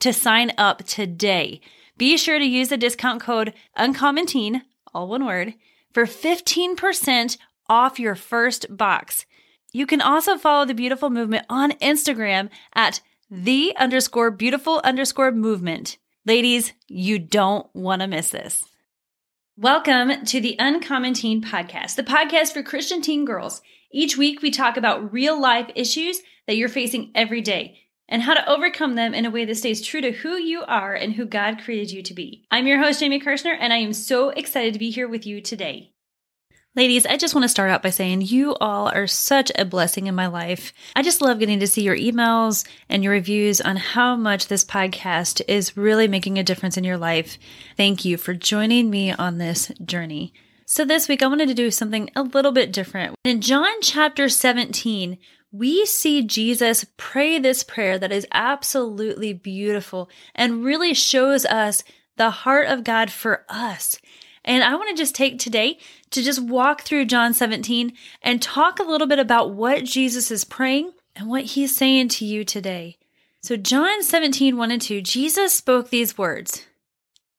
to sign up today. Be sure to use the discount code UNCOMMON all one word, for 15% off your first box. You can also follow the Beautiful Movement on Instagram at the underscore beautiful underscore movement. Ladies, you don't want to miss this. Welcome to the Uncommon Teen Podcast, the podcast for Christian teen girls. Each week, we talk about real life issues that you're facing every day and how to overcome them in a way that stays true to who you are and who God created you to be. I'm your host, Jamie Kirschner, and I am so excited to be here with you today. Ladies, I just want to start out by saying you all are such a blessing in my life. I just love getting to see your emails and your reviews on how much this podcast is really making a difference in your life. Thank you for joining me on this journey. So, this week I wanted to do something a little bit different. In John chapter 17, we see Jesus pray this prayer that is absolutely beautiful and really shows us the heart of God for us. And I want to just take today to just walk through John 17 and talk a little bit about what Jesus is praying and what he's saying to you today. So, John 17, 1 and 2, Jesus spoke these words.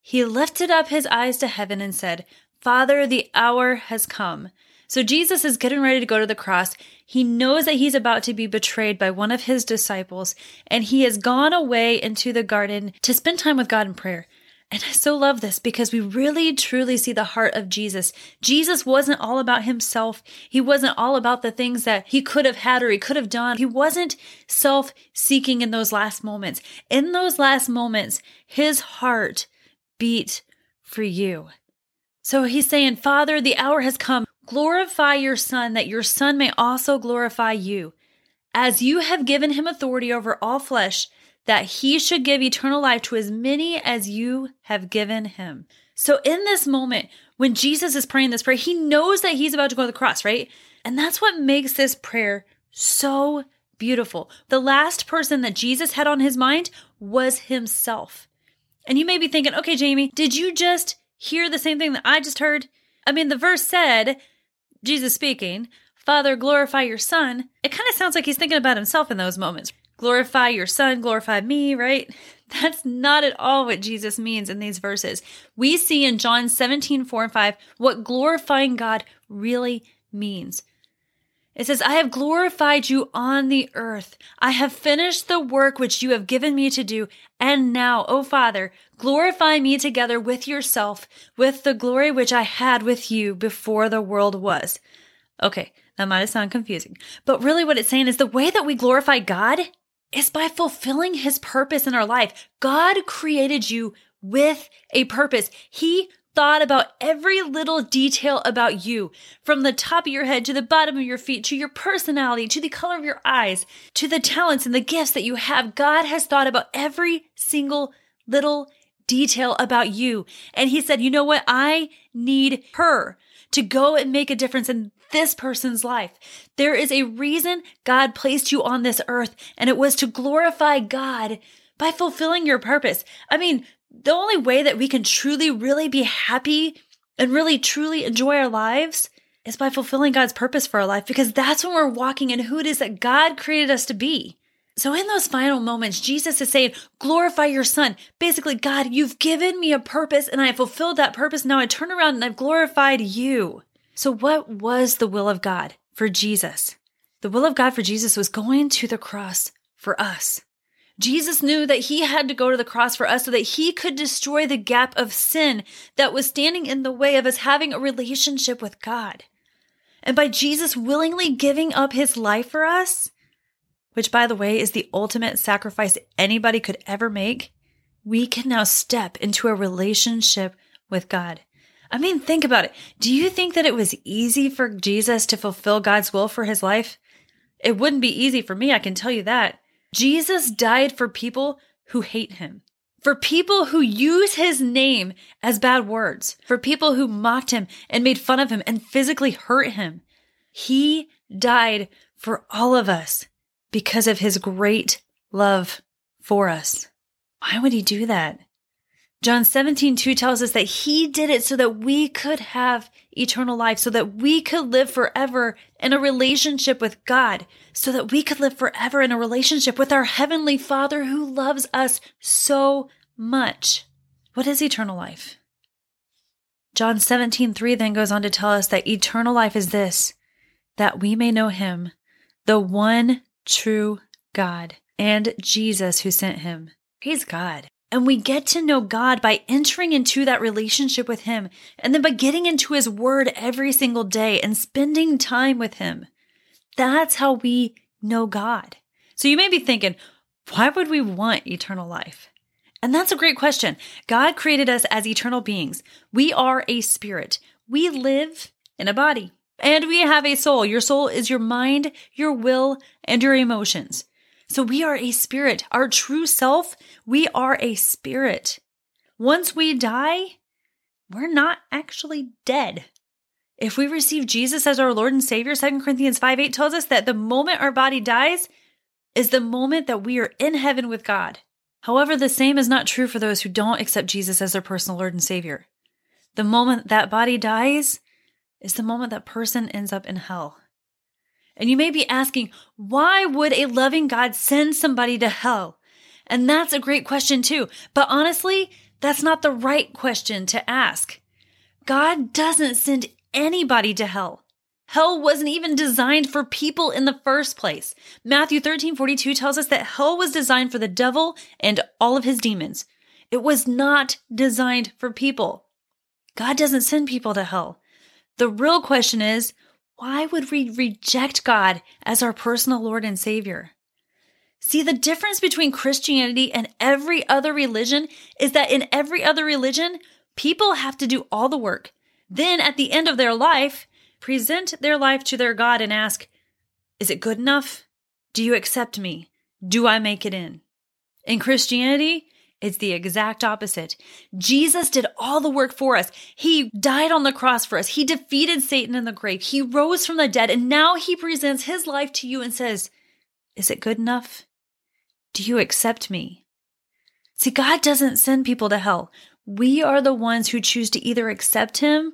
He lifted up his eyes to heaven and said, Father, the hour has come. So Jesus is getting ready to go to the cross. He knows that he's about to be betrayed by one of his disciples, and he has gone away into the garden to spend time with God in prayer. And I so love this because we really truly see the heart of Jesus. Jesus wasn't all about himself. He wasn't all about the things that he could have had or he could have done. He wasn't self seeking in those last moments. In those last moments, his heart beat for you. So he's saying, Father, the hour has come. Glorify your Son, that your Son may also glorify you, as you have given him authority over all flesh, that he should give eternal life to as many as you have given him. So, in this moment, when Jesus is praying this prayer, he knows that he's about to go to the cross, right? And that's what makes this prayer so beautiful. The last person that Jesus had on his mind was himself. And you may be thinking, okay, Jamie, did you just hear the same thing that I just heard? I mean, the verse said Jesus speaking, Father, glorify your Son, it kind of sounds like he's thinking about himself in those moments. Glorify your Son, glorify me, right? That's not at all what Jesus means in these verses. We see in John 17, 4 and 5 what glorifying God really means. It says, I have glorified you on the earth. I have finished the work which you have given me to do. And now, O Father, glorify me together with yourself, with the glory which I had with you before the world was. Okay, that might have sounded confusing, but really what it's saying is the way that we glorify God is by fulfilling his purpose in our life. God created you with a purpose. He thought about every little detail about you, from the top of your head to the bottom of your feet, to your personality, to the color of your eyes, to the talents and the gifts that you have. God has thought about every single little detail about you. And He said, you know what? I need her to go and make a difference in this person's life. There is a reason God placed you on this earth, and it was to glorify God by fulfilling your purpose. I mean, the only way that we can truly, really be happy and really, truly enjoy our lives is by fulfilling God's purpose for our life because that's when we're walking in who it is that God created us to be. So, in those final moments, Jesus is saying, Glorify your Son. Basically, God, you've given me a purpose and I have fulfilled that purpose. Now I turn around and I've glorified you. So, what was the will of God for Jesus? The will of God for Jesus was going to the cross for us. Jesus knew that he had to go to the cross for us so that he could destroy the gap of sin that was standing in the way of us having a relationship with God. And by Jesus willingly giving up his life for us, which by the way is the ultimate sacrifice anybody could ever make, we can now step into a relationship with God. I mean, think about it. Do you think that it was easy for Jesus to fulfill God's will for his life? It wouldn't be easy for me, I can tell you that. Jesus died for people who hate him, for people who use his name as bad words, for people who mocked him and made fun of him and physically hurt him. He died for all of us because of his great love for us. Why would he do that? John 17, 2 tells us that he did it so that we could have eternal life, so that we could live forever in a relationship with God, so that we could live forever in a relationship with our heavenly father who loves us so much. What is eternal life? John 17, 3 then goes on to tell us that eternal life is this, that we may know him, the one true God, and Jesus who sent him. He's God. And we get to know God by entering into that relationship with Him and then by getting into His Word every single day and spending time with Him. That's how we know God. So you may be thinking, why would we want eternal life? And that's a great question. God created us as eternal beings. We are a spirit. We live in a body and we have a soul. Your soul is your mind, your will, and your emotions. So we are a spirit. Our true self, we are a spirit. Once we die, we're not actually dead. If we receive Jesus as our Lord and Savior, 2 Corinthians 5 8 tells us that the moment our body dies is the moment that we are in heaven with God. However, the same is not true for those who don't accept Jesus as their personal Lord and Savior. The moment that body dies is the moment that person ends up in hell. And you may be asking, why would a loving God send somebody to hell? And that's a great question too. But honestly, that's not the right question to ask. God doesn't send anybody to hell. Hell wasn't even designed for people in the first place. Matthew 13, 42 tells us that hell was designed for the devil and all of his demons. It was not designed for people. God doesn't send people to hell. The real question is, why would we reject God as our personal Lord and Savior? See, the difference between Christianity and every other religion is that in every other religion, people have to do all the work. Then at the end of their life, present their life to their God and ask, Is it good enough? Do you accept me? Do I make it in? In Christianity, it's the exact opposite. Jesus did all the work for us. He died on the cross for us. He defeated Satan in the grave. He rose from the dead. And now he presents his life to you and says, Is it good enough? Do you accept me? See, God doesn't send people to hell. We are the ones who choose to either accept him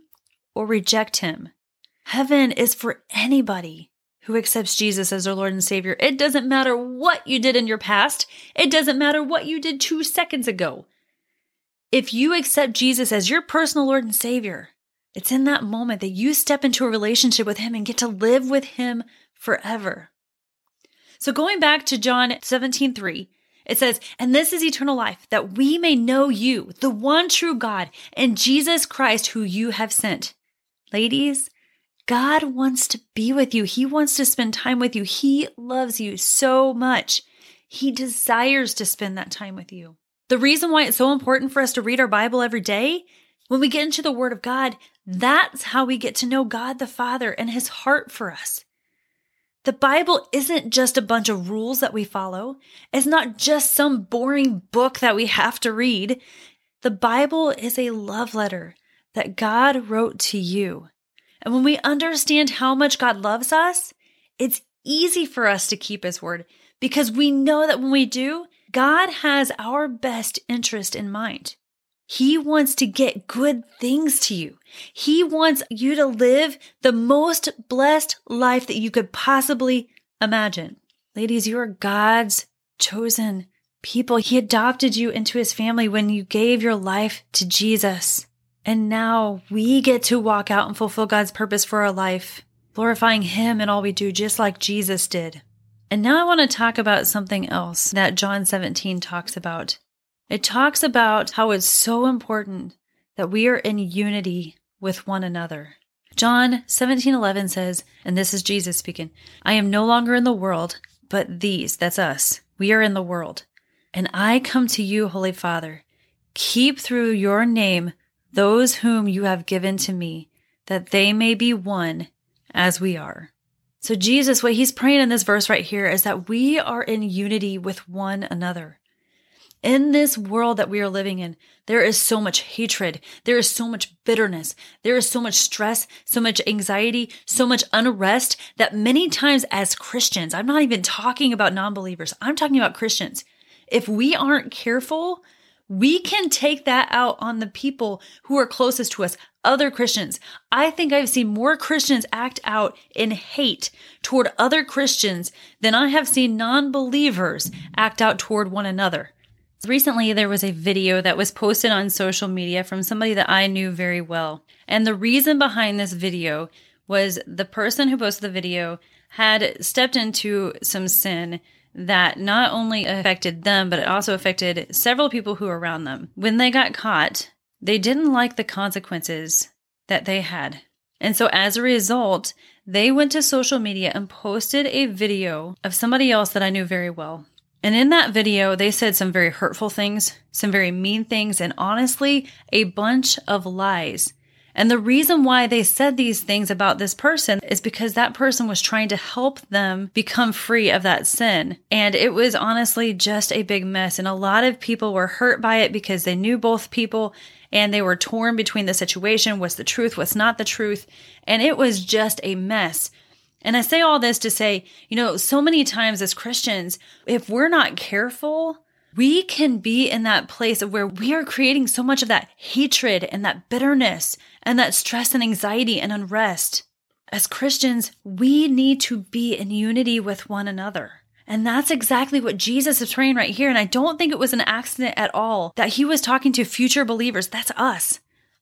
or reject him. Heaven is for anybody who accepts Jesus as their Lord and Savior. It doesn't matter what you did in your past, it doesn't matter what you did two seconds ago. If you accept Jesus as your personal Lord and Savior, it's in that moment that you step into a relationship with Him and get to live with Him forever. So going back to John 17, 3, it says, And this is eternal life, that we may know you, the one true God, and Jesus Christ, who you have sent. Ladies, God wants to be with you. He wants to spend time with you. He loves you so much. He desires to spend that time with you. The reason why it's so important for us to read our Bible every day, when we get into the Word of God, that's how we get to know God the Father and His heart for us. The Bible isn't just a bunch of rules that we follow. It's not just some boring book that we have to read. The Bible is a love letter that God wrote to you. And when we understand how much God loves us, it's easy for us to keep His word because we know that when we do, God has our best interest in mind. He wants to get good things to you. He wants you to live the most blessed life that you could possibly imagine. Ladies, you are God's chosen people. He adopted you into his family when you gave your life to Jesus. And now we get to walk out and fulfill God's purpose for our life, glorifying Him in all we do, just like Jesus did. And now I want to talk about something else that John 17 talks about. It talks about how it's so important that we are in unity with one another. John 17:11 says, and this is Jesus speaking, I am no longer in the world, but these, that's us. We are in the world. And I come to you, Holy Father. Keep through your name those whom you have given to me, that they may be one as we are. So, Jesus, what he's praying in this verse right here is that we are in unity with one another. In this world that we are living in, there is so much hatred. There is so much bitterness. There is so much stress, so much anxiety, so much unrest that many times as Christians, I'm not even talking about non believers, I'm talking about Christians. If we aren't careful, we can take that out on the people who are closest to us, other Christians. I think I've seen more Christians act out in hate toward other Christians than I have seen non believers act out toward one another. Recently, there was a video that was posted on social media from somebody that I knew very well. And the reason behind this video was the person who posted the video had stepped into some sin that not only affected them, but it also affected several people who were around them. When they got caught, they didn't like the consequences that they had. And so as a result, they went to social media and posted a video of somebody else that I knew very well. And in that video, they said some very hurtful things, some very mean things, and honestly, a bunch of lies. And the reason why they said these things about this person is because that person was trying to help them become free of that sin. And it was honestly just a big mess. And a lot of people were hurt by it because they knew both people and they were torn between the situation what's the truth, what's not the truth. And it was just a mess. And I say all this to say, you know, so many times as Christians, if we're not careful, we can be in that place of where we are creating so much of that hatred and that bitterness and that stress and anxiety and unrest. As Christians, we need to be in unity with one another. And that's exactly what Jesus is praying right here. And I don't think it was an accident at all that he was talking to future believers, that's us,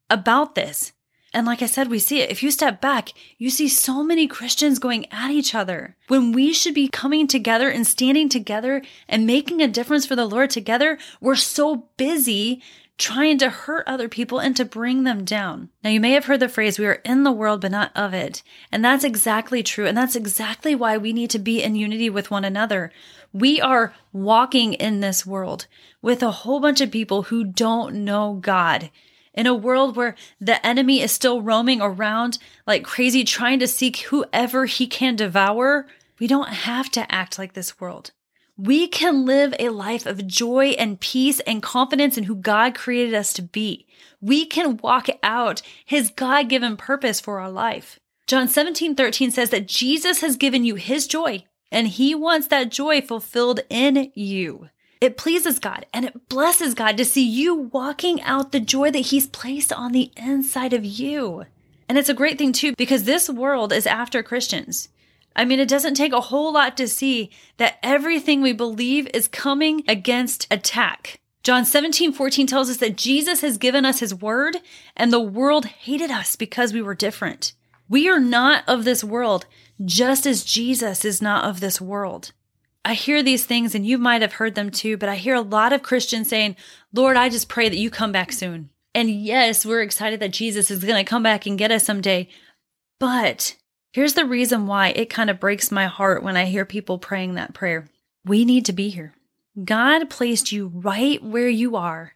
about this. And like I said, we see it. If you step back, you see so many Christians going at each other when we should be coming together and standing together and making a difference for the Lord together. We're so busy trying to hurt other people and to bring them down. Now, you may have heard the phrase, we are in the world, but not of it. And that's exactly true. And that's exactly why we need to be in unity with one another. We are walking in this world with a whole bunch of people who don't know God in a world where the enemy is still roaming around like crazy, trying to seek whoever he can devour, we don't have to act like this world. We can live a life of joy and peace and confidence in who God created us to be. We can walk out his God given purpose for our life. John 17, 13 says that Jesus has given you his joy and he wants that joy fulfilled in you. It pleases God and it blesses God to see you walking out the joy that He's placed on the inside of you. And it's a great thing too, because this world is after Christians. I mean, it doesn't take a whole lot to see that everything we believe is coming against attack. John 17, 14 tells us that Jesus has given us his word and the world hated us because we were different. We are not of this world, just as Jesus is not of this world. I hear these things and you might have heard them too, but I hear a lot of Christians saying, Lord, I just pray that you come back soon. And yes, we're excited that Jesus is going to come back and get us someday. But here's the reason why it kind of breaks my heart when I hear people praying that prayer. We need to be here. God placed you right where you are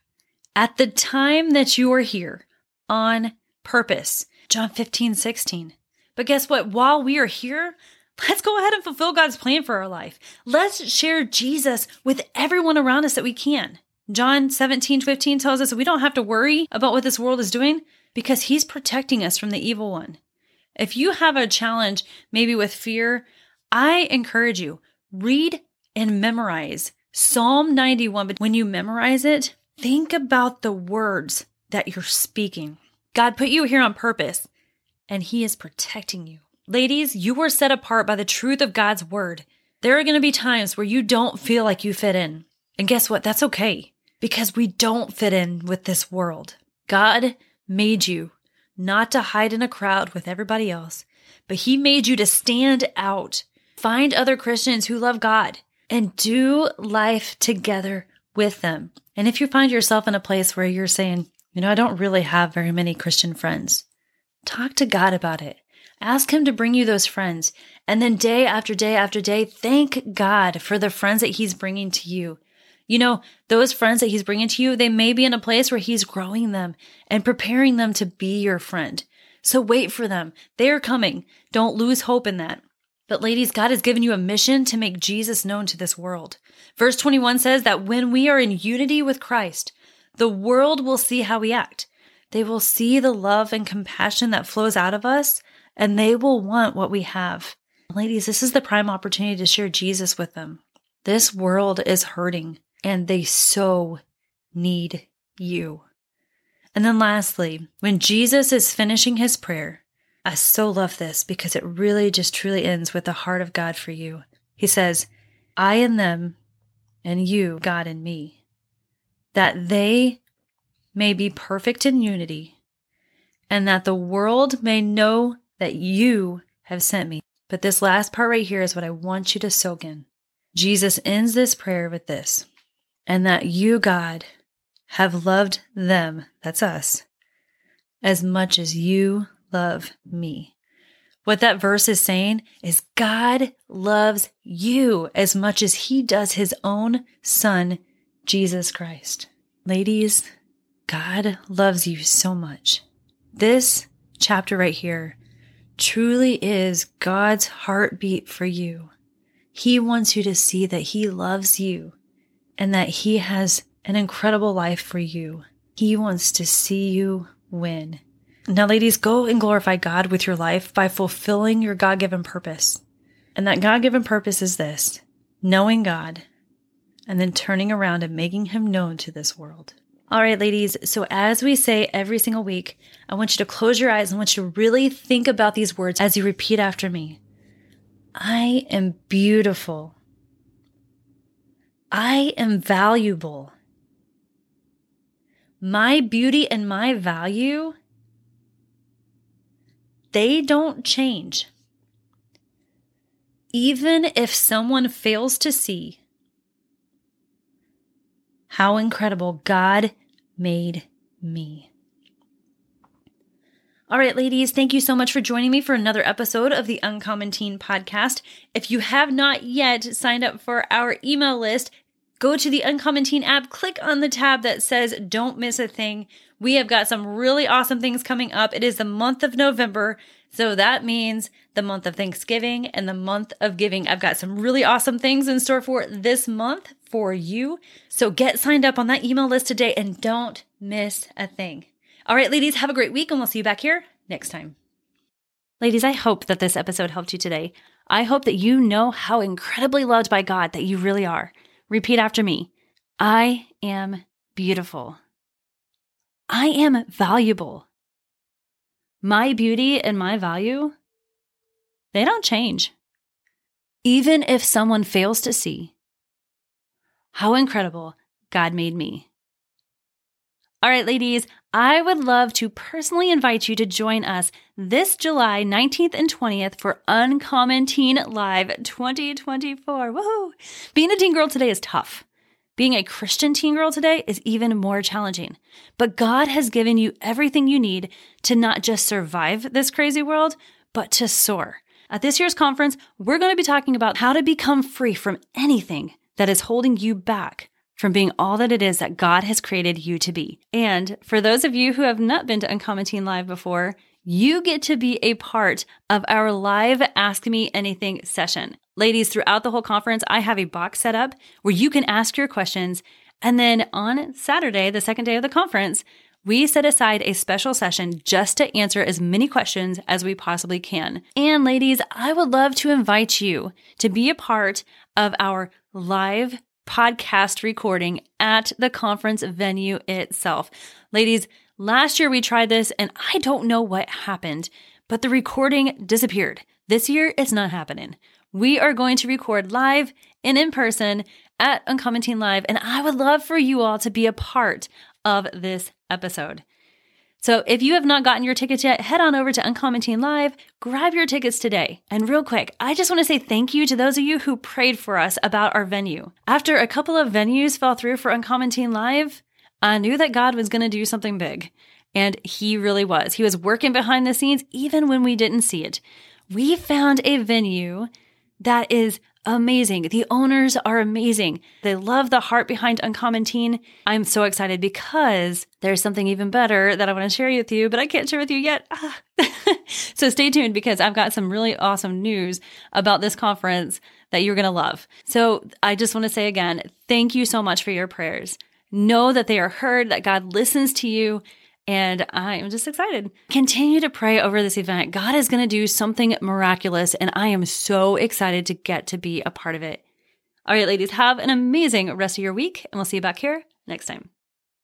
at the time that you are here on purpose. John 15, 16. But guess what? While we are here, Let's go ahead and fulfill God's plan for our life. Let's share Jesus with everyone around us that we can. John 17, 15 tells us we don't have to worry about what this world is doing because he's protecting us from the evil one. If you have a challenge, maybe with fear, I encourage you, read and memorize Psalm 91. But when you memorize it, think about the words that you're speaking. God put you here on purpose, and he is protecting you. Ladies, you were set apart by the truth of God's word. There are going to be times where you don't feel like you fit in. And guess what? That's okay because we don't fit in with this world. God made you not to hide in a crowd with everybody else, but He made you to stand out, find other Christians who love God, and do life together with them. And if you find yourself in a place where you're saying, you know, I don't really have very many Christian friends, talk to God about it. Ask Him to bring you those friends. And then day after day after day, thank God for the friends that He's bringing to you. You know, those friends that He's bringing to you, they may be in a place where He's growing them and preparing them to be your friend. So wait for them. They are coming. Don't lose hope in that. But, ladies, God has given you a mission to make Jesus known to this world. Verse 21 says that when we are in unity with Christ, the world will see how we act. They will see the love and compassion that flows out of us, and they will want what we have. Ladies, this is the prime opportunity to share Jesus with them. This world is hurting, and they so need you. And then, lastly, when Jesus is finishing his prayer, I so love this because it really just truly ends with the heart of God for you. He says, I in them, and you, God, in me, that they may be perfect in unity, and that the world may know that you have sent me. But this last part right here is what I want you to soak in. Jesus ends this prayer with this, and that you, God, have loved them, that's us, as much as you love me. What that verse is saying is God loves you as much as he does his own son, Jesus Christ. Ladies, God loves you so much. This chapter right here truly is God's heartbeat for you. He wants you to see that he loves you and that he has an incredible life for you. He wants to see you win. Now, ladies, go and glorify God with your life by fulfilling your God given purpose. And that God given purpose is this knowing God and then turning around and making him known to this world. All right, ladies. So, as we say every single week, I want you to close your eyes and want you to really think about these words as you repeat after me. I am beautiful. I am valuable. My beauty and my value they don't change. Even if someone fails to see how incredible God made me. All right, ladies, thank you so much for joining me for another episode of the Uncommon Teen podcast. If you have not yet signed up for our email list, go to the Uncommon Teen app, click on the tab that says Don't Miss a Thing. We have got some really awesome things coming up. It is the month of November. So that means the month of Thanksgiving and the month of giving. I've got some really awesome things in store for this month for you. So get signed up on that email list today and don't miss a thing. All right, ladies, have a great week and we'll see you back here next time. Ladies, I hope that this episode helped you today. I hope that you know how incredibly loved by God that you really are. Repeat after me I am beautiful. I am valuable. My beauty and my value, they don't change. Even if someone fails to see how incredible God made me. All right, ladies, I would love to personally invite you to join us this July 19th and 20th for Uncommon Teen Live 2024. Woohoo! Being a teen girl today is tough. Being a Christian teen girl today is even more challenging. But God has given you everything you need to not just survive this crazy world, but to soar. At this year's conference, we're going to be talking about how to become free from anything that is holding you back from being all that it is that God has created you to be. And for those of you who have not been to Uncommon Teen Live before, you get to be a part of our live Ask Me Anything session. Ladies, throughout the whole conference, I have a box set up where you can ask your questions. And then on Saturday, the second day of the conference, we set aside a special session just to answer as many questions as we possibly can. And ladies, I would love to invite you to be a part of our live podcast recording at the conference venue itself. Ladies, last year we tried this and I don't know what happened, but the recording disappeared. This year it's not happening we are going to record live and in person at Uncommon Teen Live, and I would love for you all to be a part of this episode. So if you have not gotten your tickets yet, head on over to Uncommon Teen Live, grab your tickets today. And real quick, I just want to say thank you to those of you who prayed for us about our venue. After a couple of venues fell through for Uncommon Teen Live, I knew that God was going to do something big. And he really was. He was working behind the scenes even when we didn't see it. We found a venue That is amazing. The owners are amazing. They love the heart behind Uncommon Teen. I'm so excited because there's something even better that I want to share with you, but I can't share with you yet. Ah. so stay tuned because I've got some really awesome news about this conference that you're going to love. So I just want to say again, thank you so much for your prayers. Know that they are heard, that God listens to you, and I am just excited. Continue to pray over this event. God is going to do something miraculous, and I am so excited to get to be a part of it. All right, ladies, have an amazing rest of your week, and we'll see you back here next time.